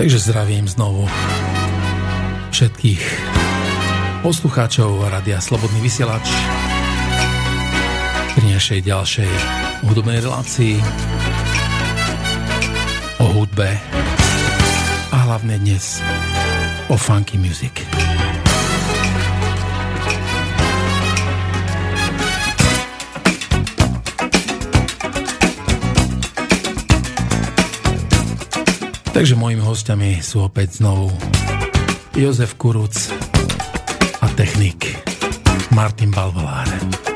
Takže zdravím znovu všetkých poslucháčov Radia Slobodný vysielač pri našej ďalšej hudobnej relácii o hudbe a hlavne dnes o funky music. Takže mojimi hostiami sú opäť znovu Jozef Kuruc a technik Martin Balvalár.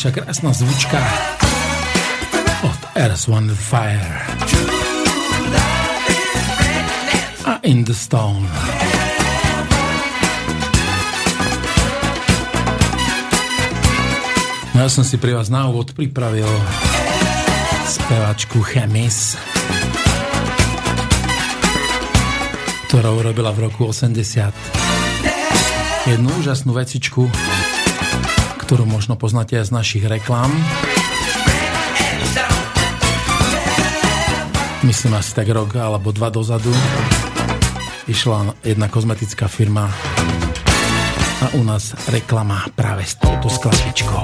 Naša krásna zvučka od Earth, One Fire a In the Stone. No ja som si pri vás na úvod pripravil spevačku Chemis, ktorá urobila v roku 80 jednu úžasnú vecičku, ktorú možno poznáte aj z našich reklám. Myslím asi tak rok alebo dva dozadu išla jedna kozmetická firma a u nás reklama práve s touto skladbičkou.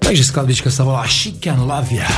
Takže skladbička sa volá She Can Love Ya.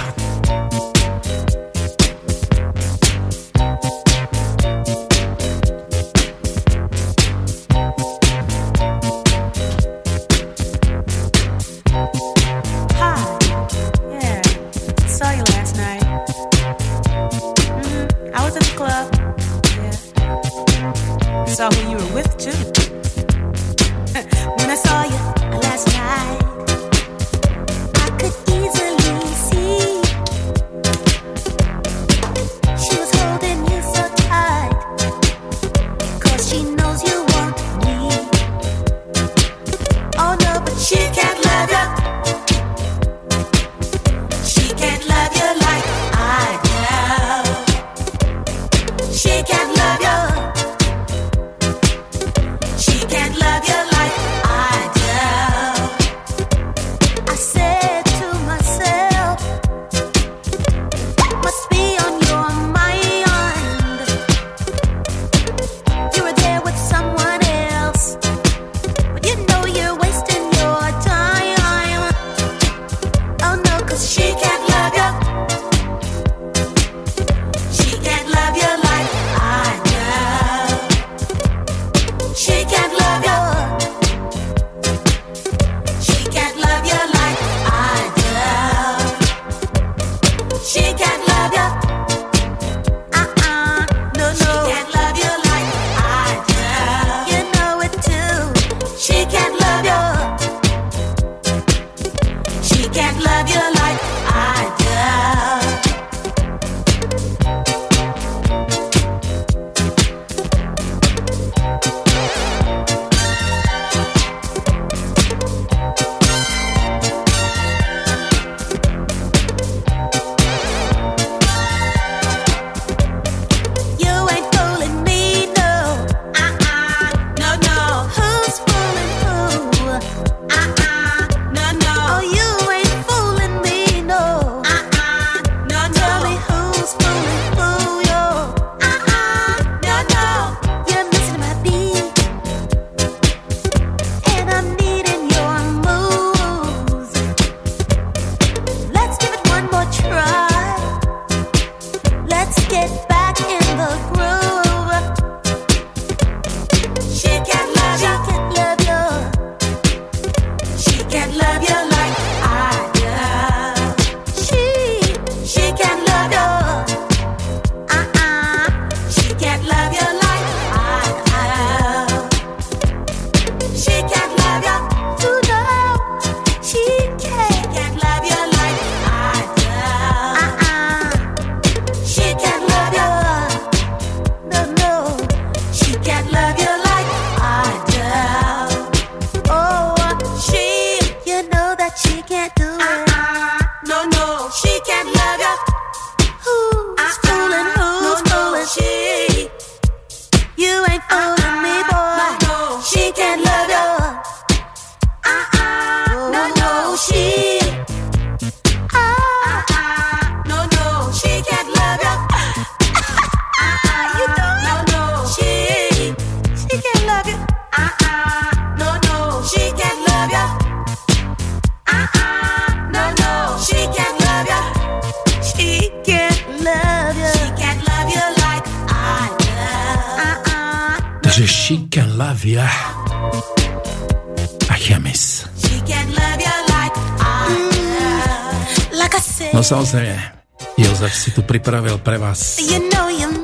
Pripravil pre vás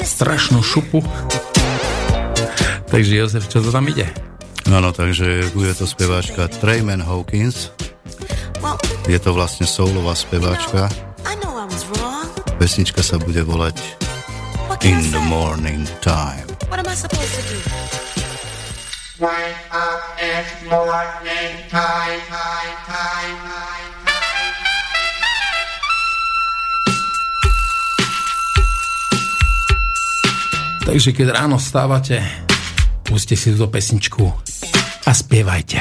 strašnú šupu. Takže Jozef, čo to tam ide? Áno, takže bude to speváčka Trayman Hawkins. Je to vlastne soulová speváčka. Pesnička sa bude volať In the Morning Time. What am I supposed Takže keď ráno stávate, puste si túto pesničku a spievajte.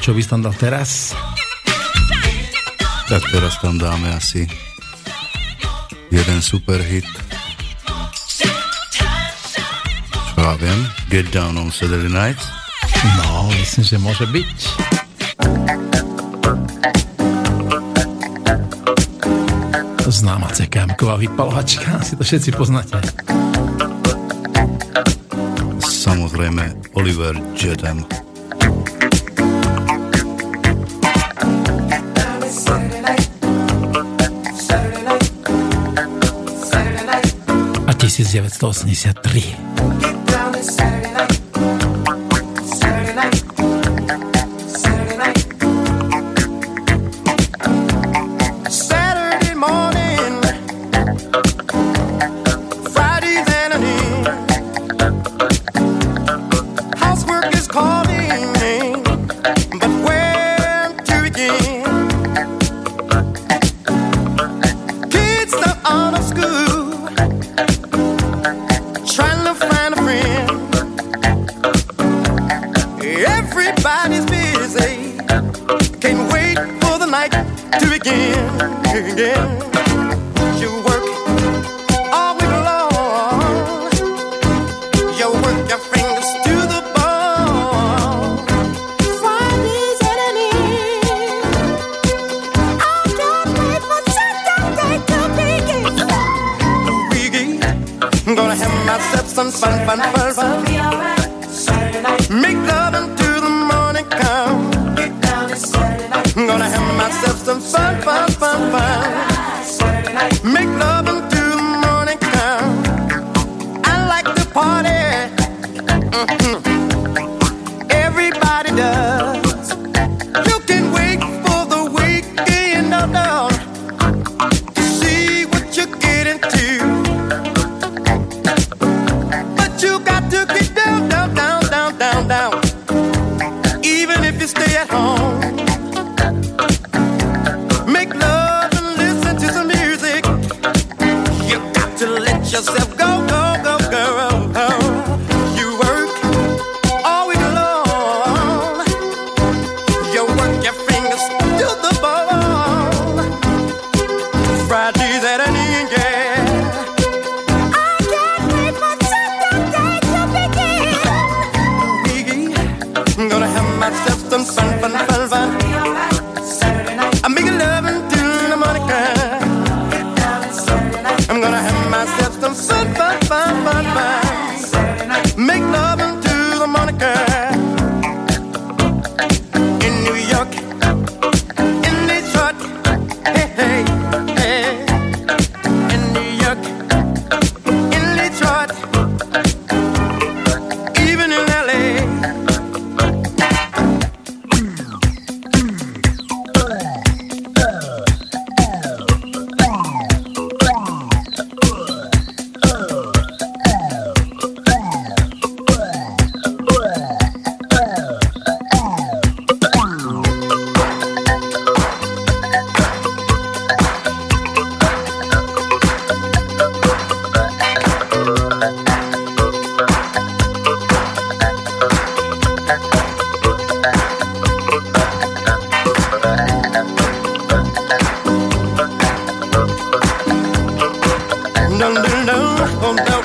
Čo by tam dal teraz? Tak teraz tam dáme asi jeden super hit. Čo ja viem, Get Down on Saturday Nights. No, myslím, že môže byť. Známa CKM-ková vypalovačka, si to všetci poznáte. Samozrejme Oliver Jetem. 1983. don't.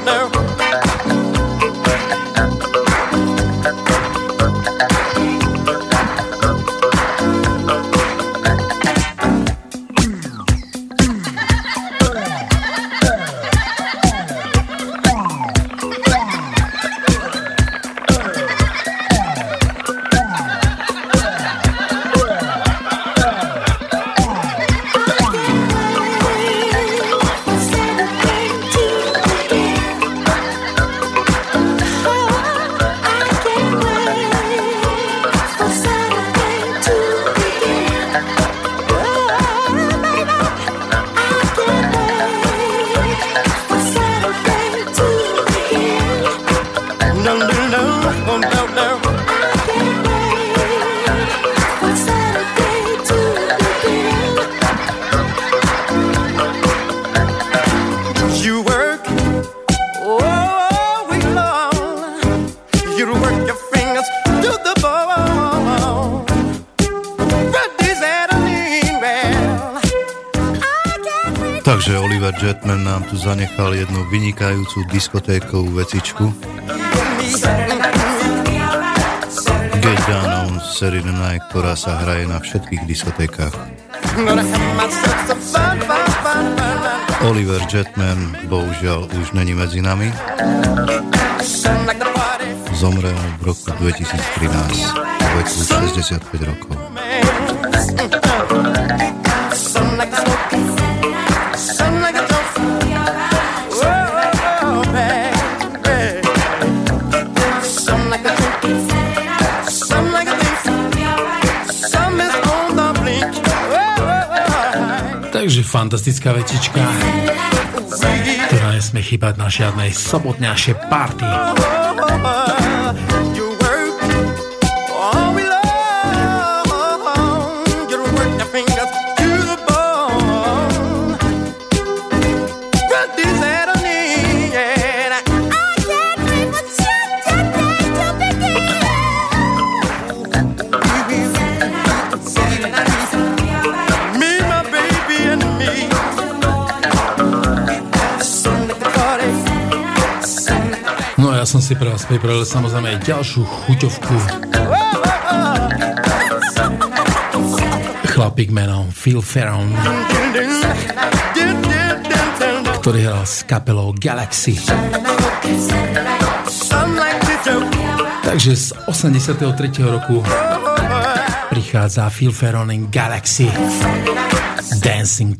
Vynikajúcu diskotékovú vecičku. Get Down on Saturday Night, ktorá sa hraje na všetkých diskotékach. Oliver Jetman bohužiaľ už není medzi nami. Zomrel v roku 2013 v veku 65 rokov. Fantastická vecička, ktorá nesmie chýbať na žiadnej sobotňašej party. Som si pre vás pripravil samozrejme aj ďalšiu chuťovku. Chlapík menom Phil Ferron, ktorý hral s kapelou Galaxy. Takže z 83. roku prichádza Phil Ferron in Galaxy Dancing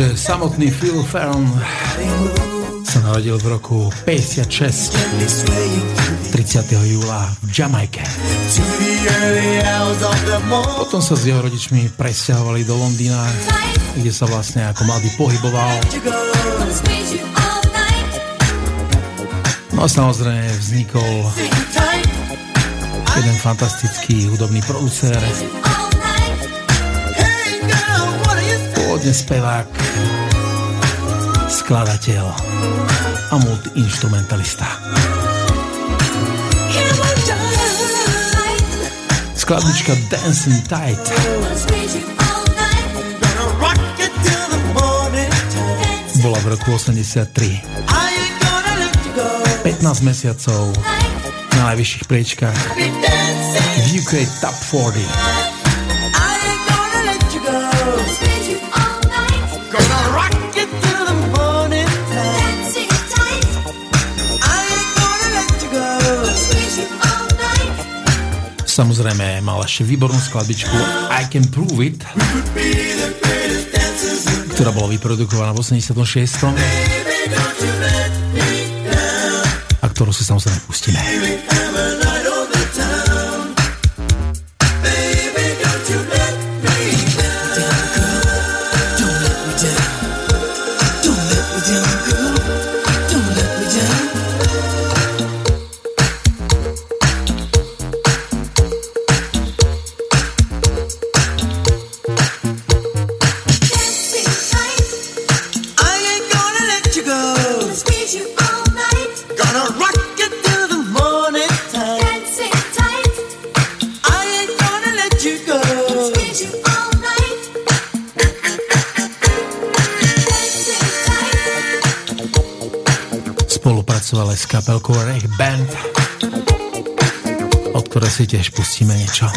Tight. samotný Phil Ferron sa narodil v roku 56 30. júla v Jamajke. Potom sa s jeho rodičmi presťahovali do Londýna, kde sa vlastne ako mladý pohyboval. No a samozrejme vznikol jeden fantastický hudobný producer, pôvodne spevák, skladateľ a multiinstrumentalista. Skladnička Dancing Tight bola v roku 83. 15 mesiacov na najvyšších priečkách v UK Top 40. Samozrejme, mal ešte výbornú skladbičku I Can Prove It, ktorá bola vyprodukovaná v 86. A ktorú si samozrejme pustíme. Kapelkou Rech Band, od ktoré si tiež pustíme niečo.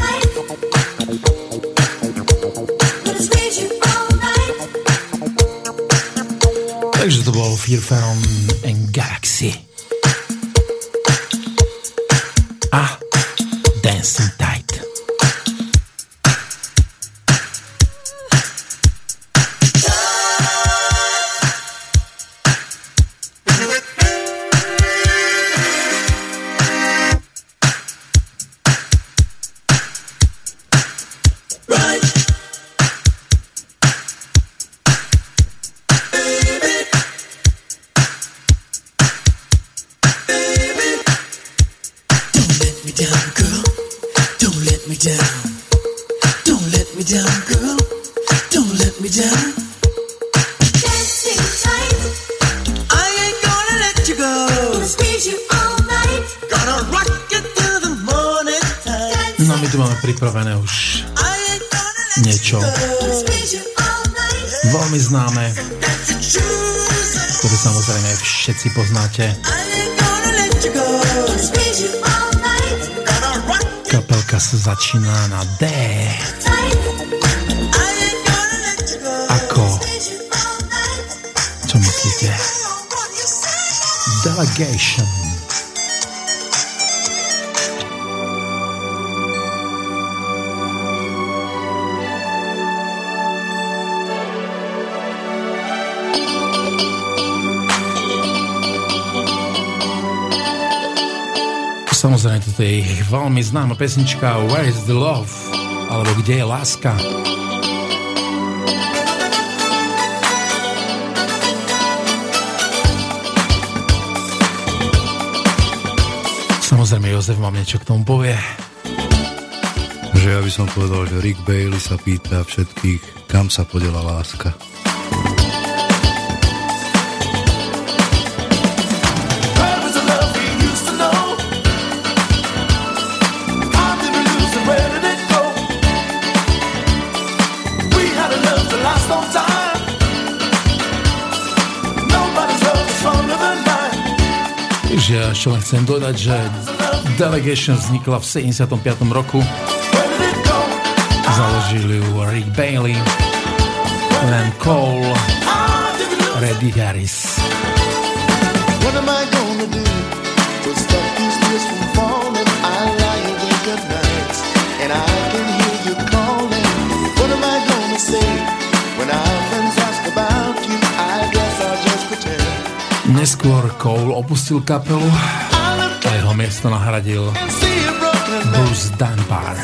Všetci poznáte. Kapelka sa začína na D. Ako? Čo myslíte? Delegation. Samozrejme, toto je ich veľmi známa pesnička Where is the love? Alebo Kde je láska? Samozrejme, Jozef vám niečo k tomu povie. Že ja by som povedal, že Rick Bailey sa pýta všetkých, kam sa podela láska. Že ešte len chcem dodať, že Delegation vznikla v 75. roku. Založili ju Rick Bailey, Len Cole, Reddy Harris. And I can Neskôr Cole opustil kapelu a jeho miesto nahradil Bruce Dunbar.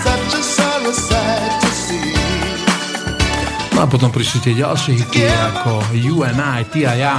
No a potom prišli tie ďalšie hity ako You and I, Ty a ja.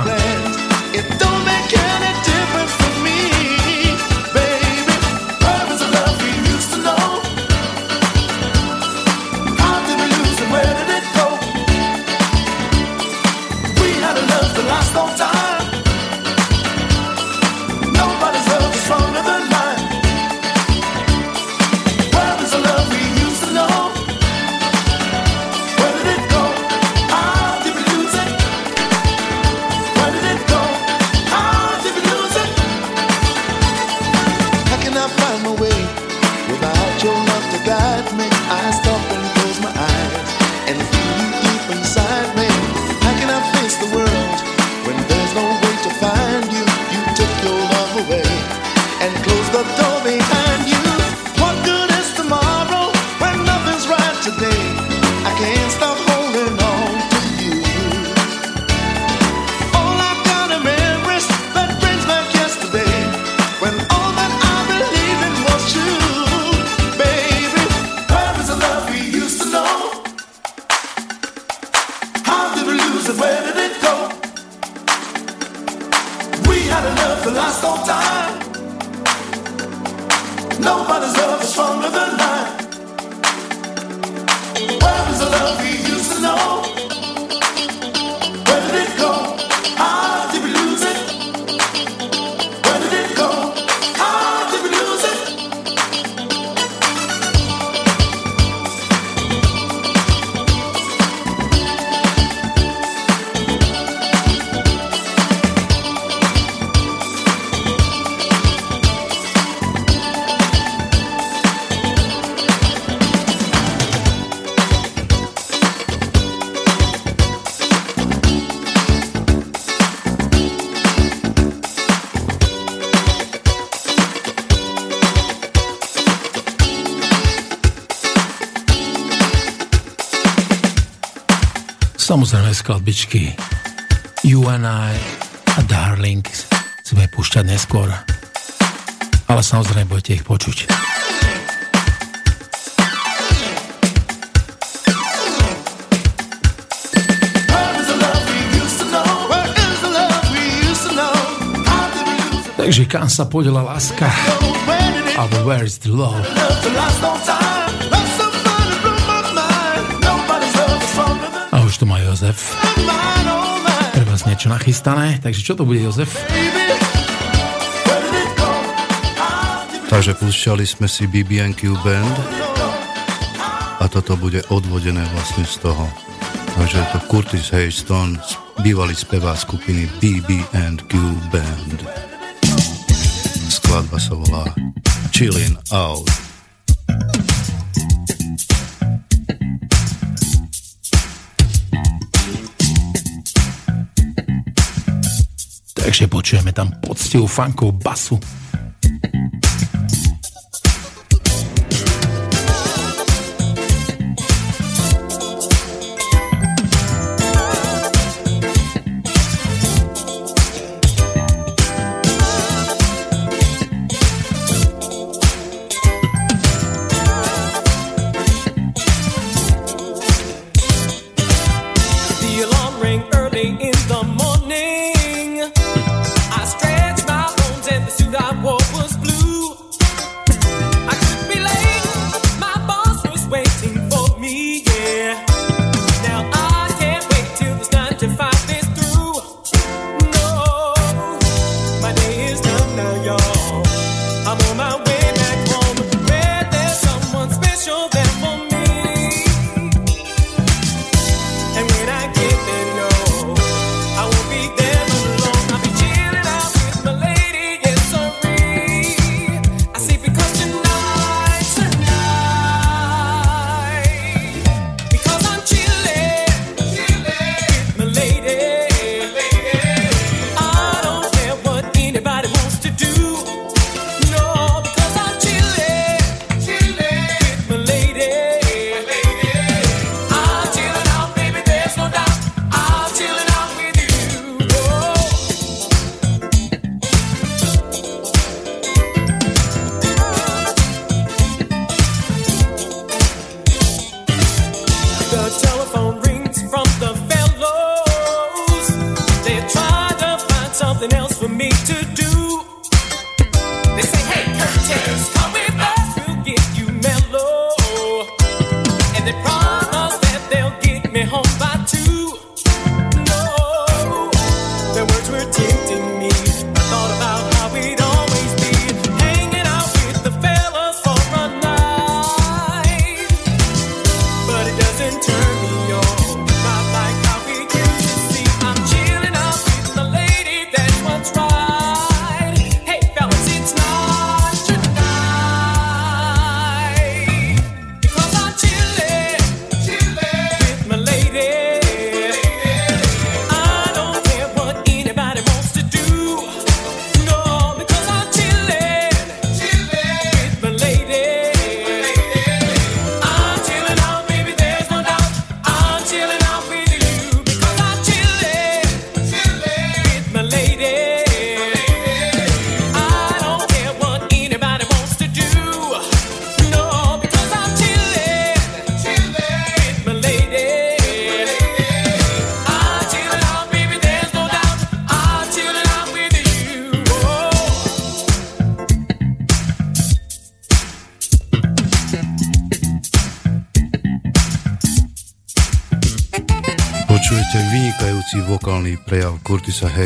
Skladbičky You and I a Darling si bude púšťať neskôr. Ale samozrejme budete ich počuť. Takže kam sa podela láska? Alebo where is the love? Jozef. Pre vás niečo nachystané, takže čo to bude Jozef? Takže púšťali sme si BB&Q Band a toto bude odvodené vlastne z toho. Takže je to Curtis Hayston, bývalý spevá skupiny BB&Q Band skladba sa volá Chillin' Out. Takže počujeme tam poctivú funkovú basu.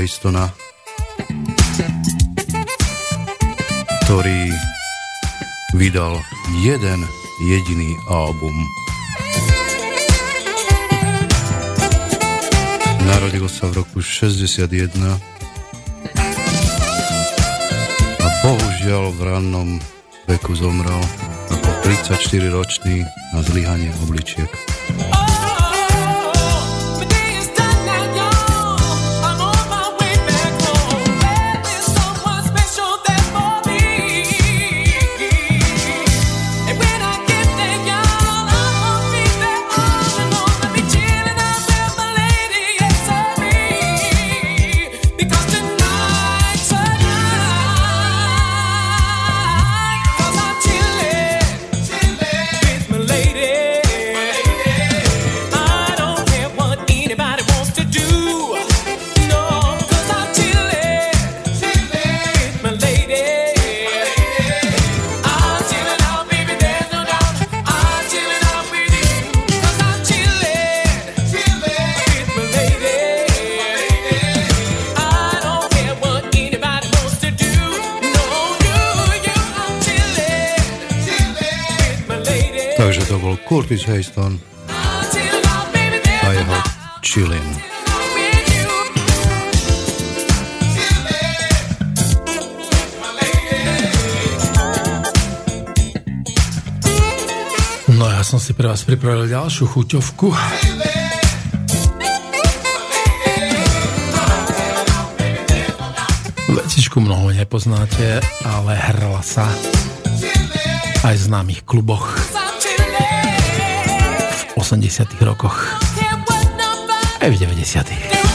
Haystona, ktorý vydal jeden jediný album. Narodil sa v roku 61 a bohužiaľ v rannom veku zomrel ako 34 ročný na zlyhanie obličiek. Curtis Hayston a jeho Chillin. No ja som si pre vás pripravil ďalšiu chuťovku. Vecičku mnoho nepoznáte, ale hrala sa aj v známych kluboch 80 rokoch. Aj v 90 Takže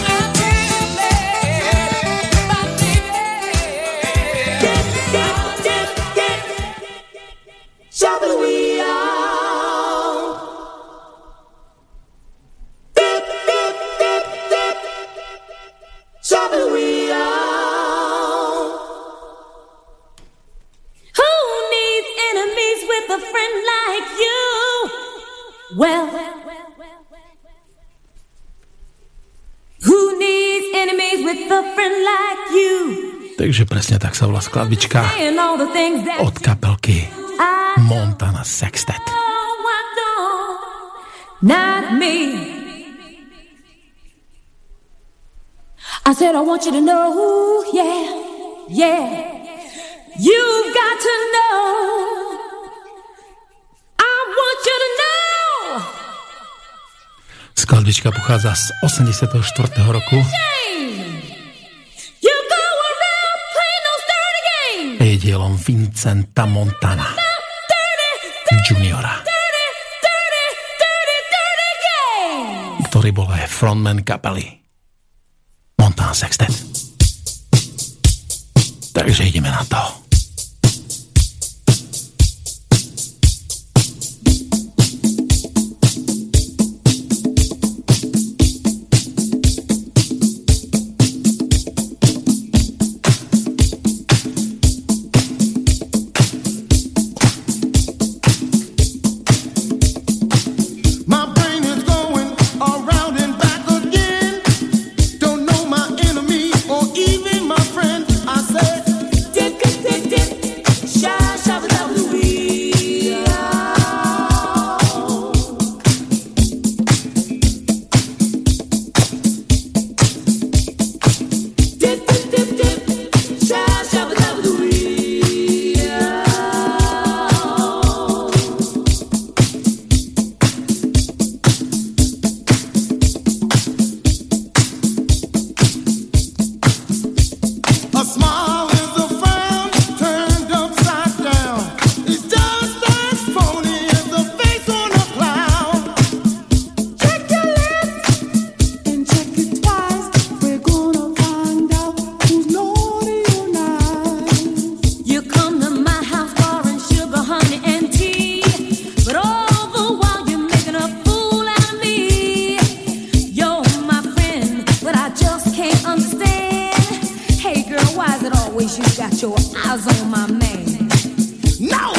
skladbička od kapelky Montana Sextet. Not me. I said, I want you to know, yeah, yeah. You've got to know. I want you to know. Skladbička pochádza z 84. roku. je dielom Vincenta Montana. Juniora. Ktorý bol aj frontman kapely Montana Sextet. Takže ideme na to you got your eyes on my man. No.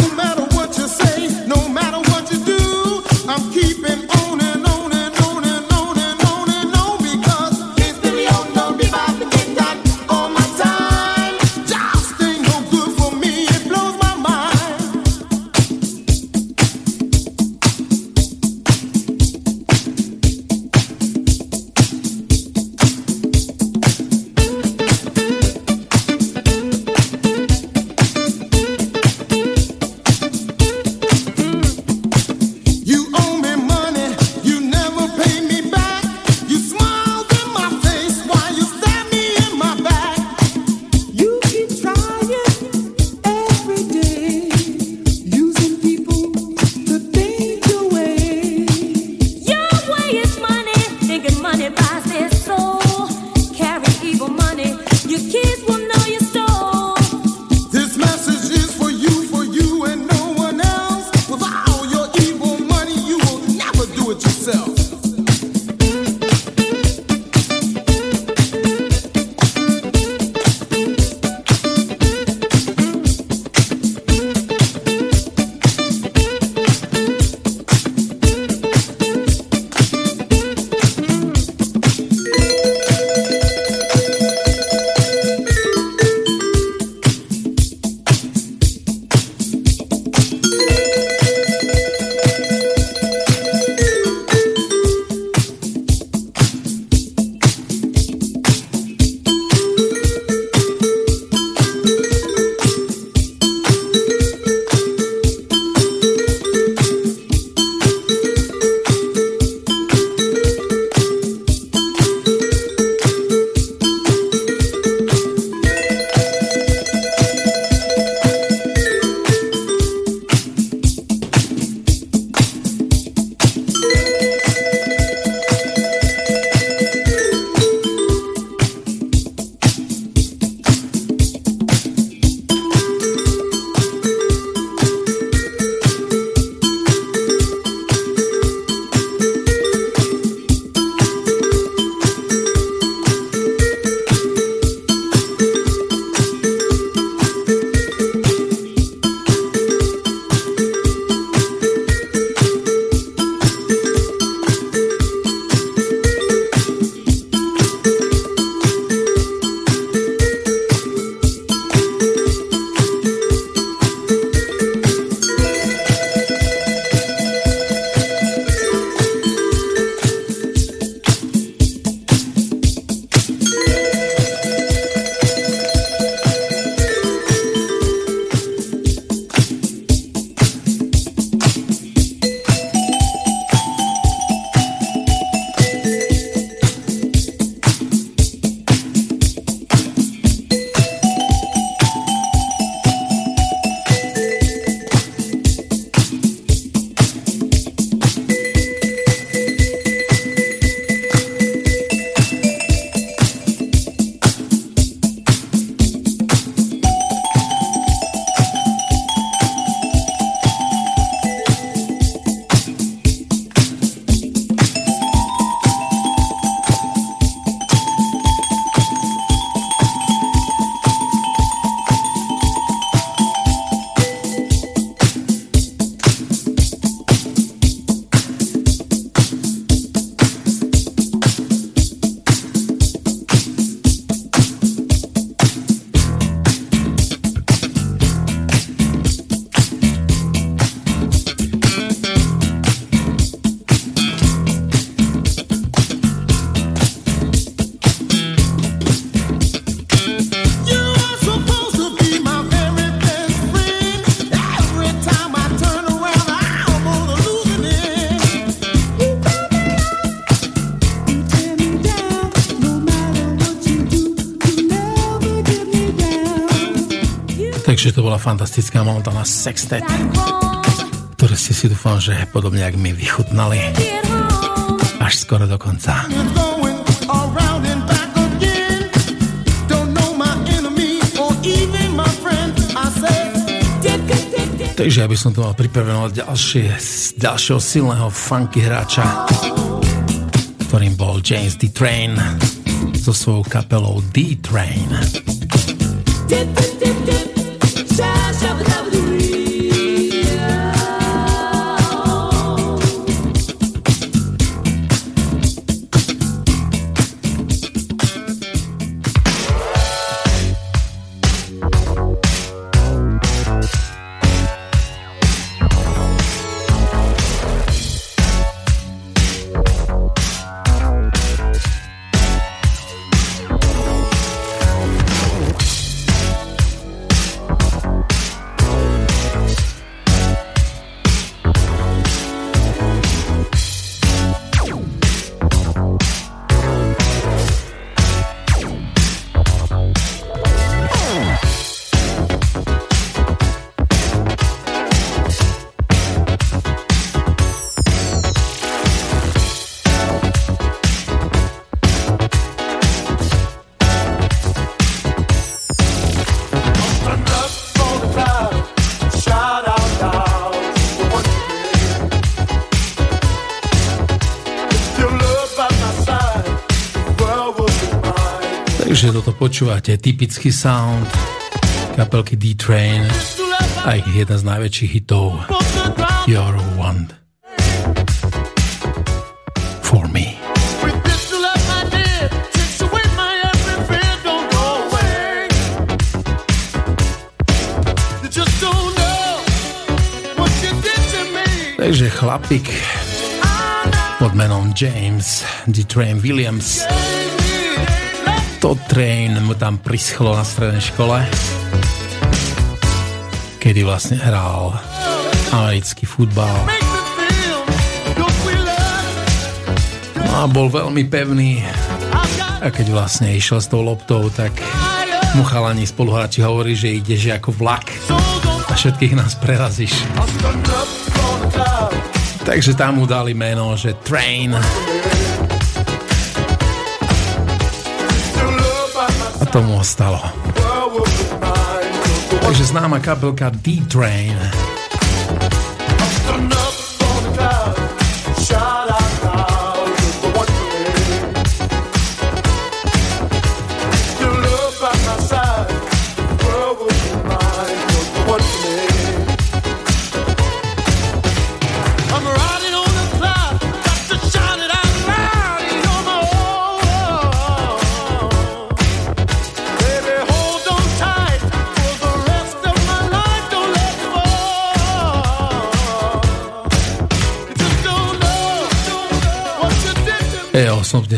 Takže to bola fantastická Montana Sextet, ktoré ste si dúfam, že podobne jak my vychutnali až skoro do konca. Takže aby som to mal pripravené ďalšie, ďalšieho silného funky hráča, ktorým bol James D. Train so svojou kapelou D. Train. Dip, dip, Počúvate typický sound kapelky D-Train a ich jedna z najväčších hitov You're One For Me. Takže chlapík pod menom James D-Train Williams to Train mu tam prischlo na strednej škole, kedy vlastne hral americký futbal. No a bol veľmi pevný a keď vlastne išiel s tou loptou, tak mu chalani spoluhráči hovorí, že ideš ako vlak a všetkých nás prerazíš. Takže tam mu dali meno, že Train. Tomu ostalo. Takže známa kapelka D-Train.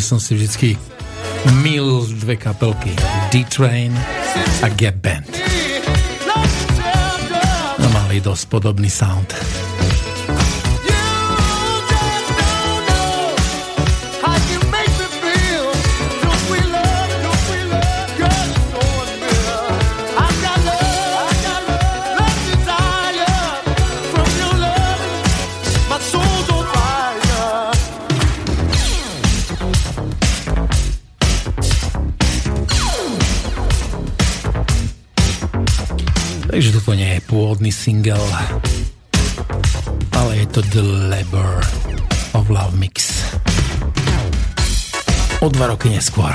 Osobne som si vždycky mil dve kapelky D-Train a Gap Band. No, mali dosť podobný sound. Pôvodný single, ale je to The Labor of Love Mix. O dva roky neskôr.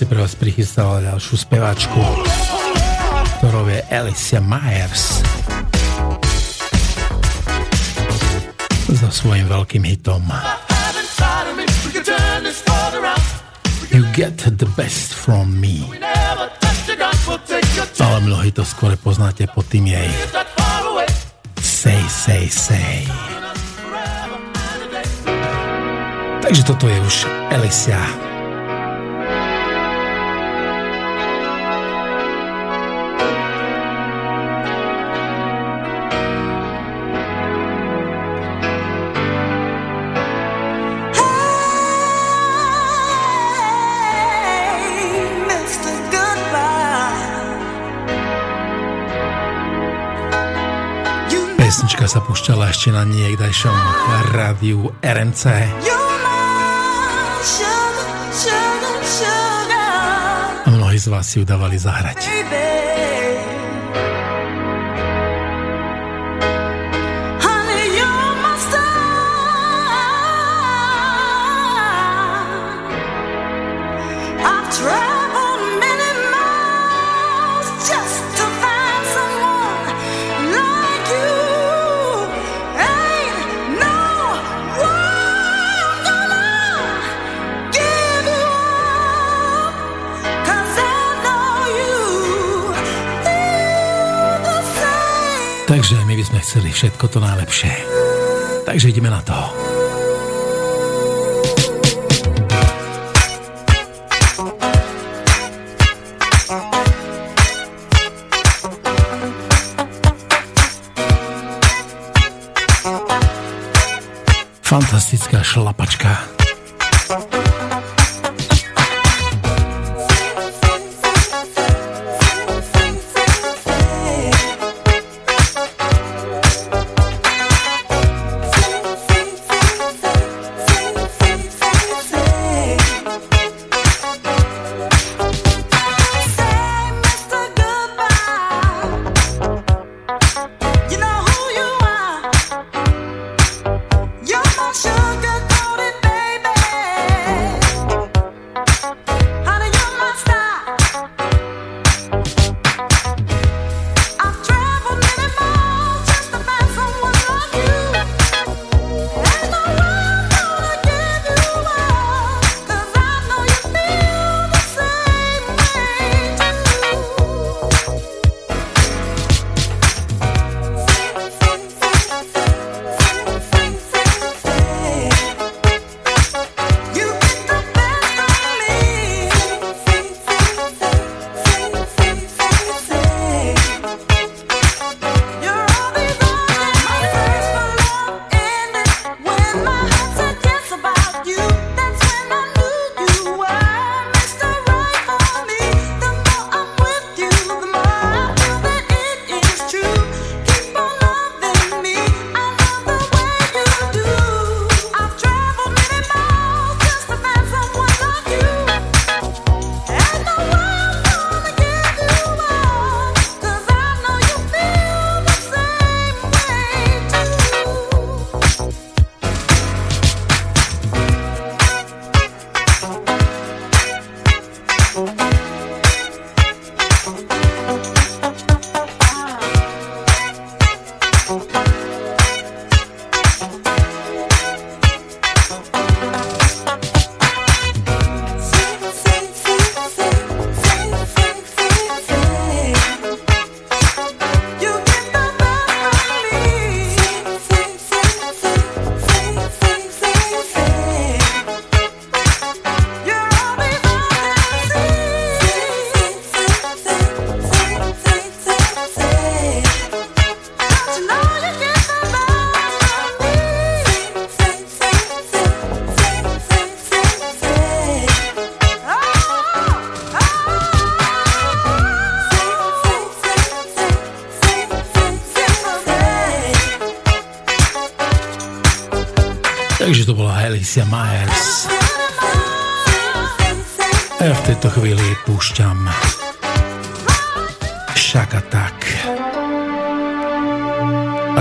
Si pre vás prichystal ďalšiu speváčku, ktorou je Alicia Myers so svojím veľkým hitom. You get the best from me. Ale mnohí to skôr poznáte pod tým jej. Say, say, say. Takže toto je už Alicia. Sa púšťala ešte na niekdajšom rádiu RMC. A mnohí z vás si ju dávali zahrať. Takže sme chceli všetko to najlepšie. Takže ideme na to. Fantastická šlapačka.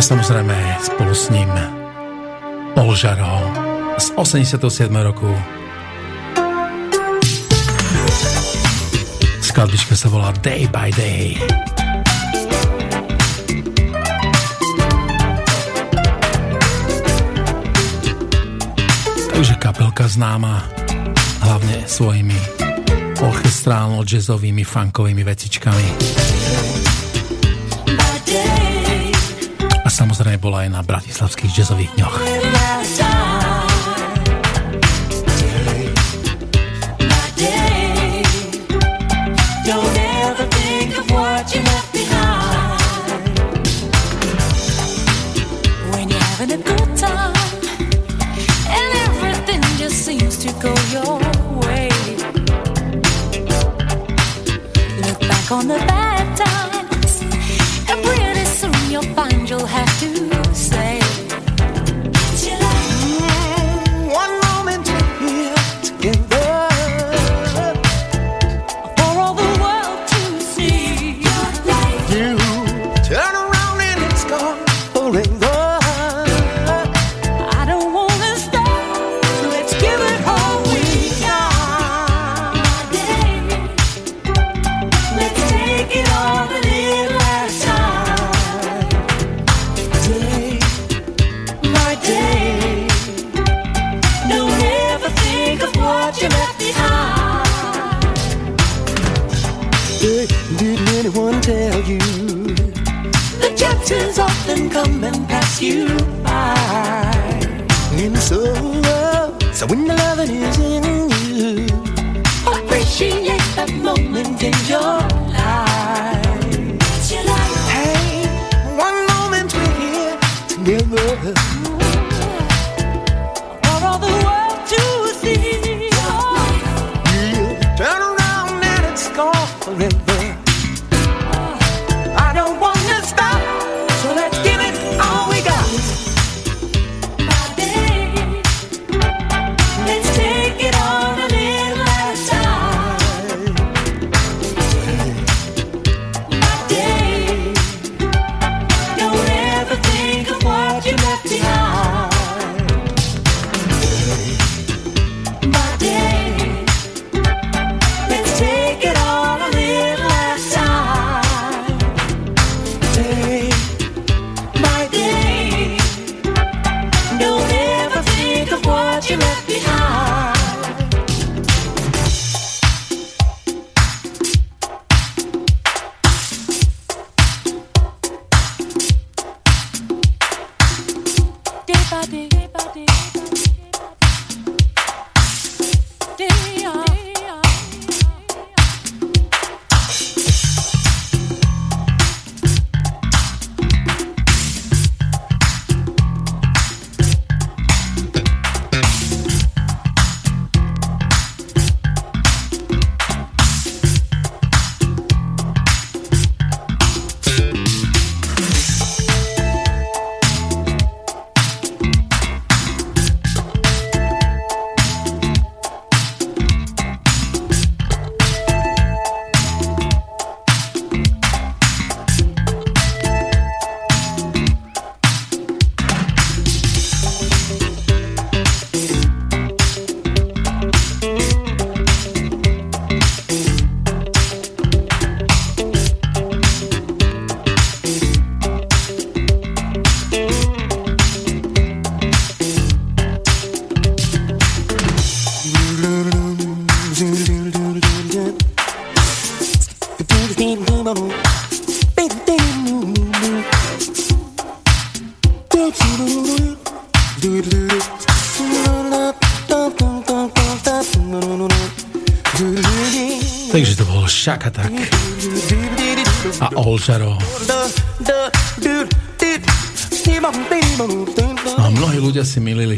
Samozrejme spolu s ním Olžaro z 87. roku. Skladbička sa volá Day by Day. známa hlavne svojimi orchestrálno-jazzovými funkovými vecičkami. Samozrejme bola aj na bratislavských jazzových dňoch. on the bad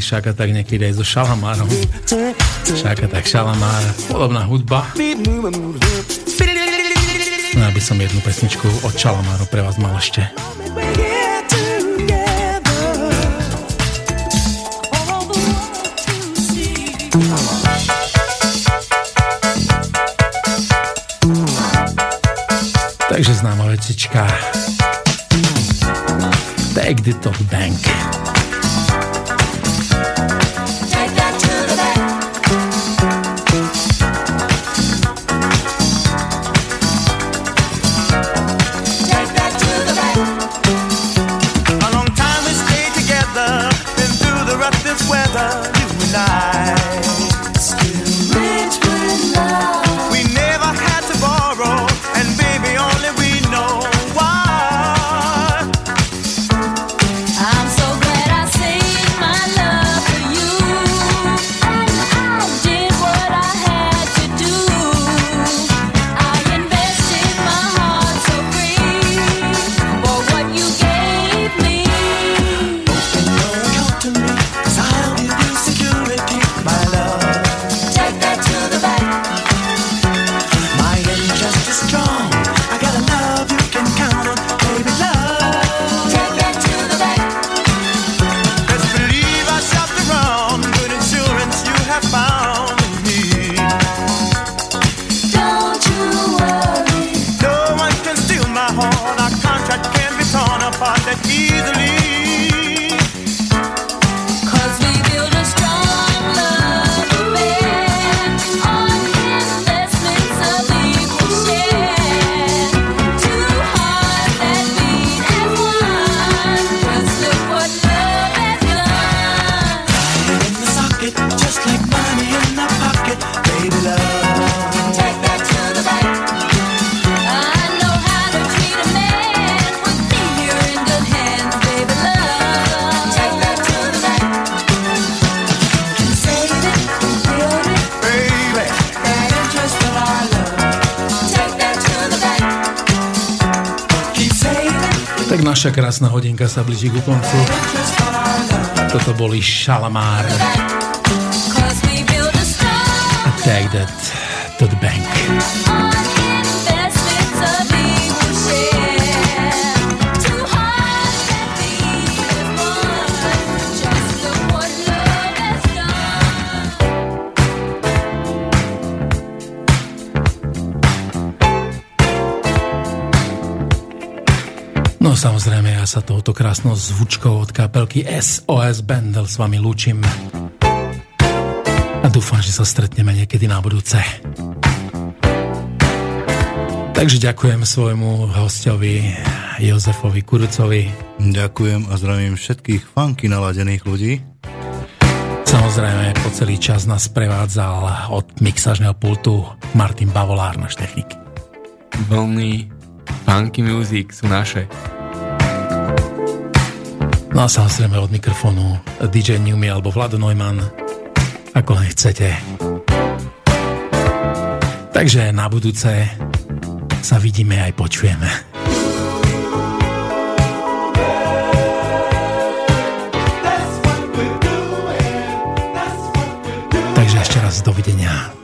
si milili Šakatak niekedy aj so Šalamárom. Šakatak, Šalamár, podobná hudba. No aby som jednu pesničku od Šalamáru pre vás mal ešte. Takže známa vecička. Take the top bank. Naša krásna hodinka sa blíži ku koncu. Toto boli šalamáre Take that to the bank. No samozrejme, ja sa touto krásnou zvučkou od kapelky SOS Bendel s vami lúčim. A dúfam, že sa stretneme niekedy na budúce. Takže ďakujem svojmu hostovi Jozefovi Kurucovi. Ďakujem a zdravím všetkých funky naladených ľudí. Samozrejme, po celý čas nás prevádzal od mixažného pultu Martin Bavolár, náš technik. Vlny funky music sú naše. No a samozrejme od mikrofónu DJ Newmy alebo Vlado Neumann, ako len chcete. Takže na budúce sa vidíme aj počujeme. Takže ešte raz dovidenia.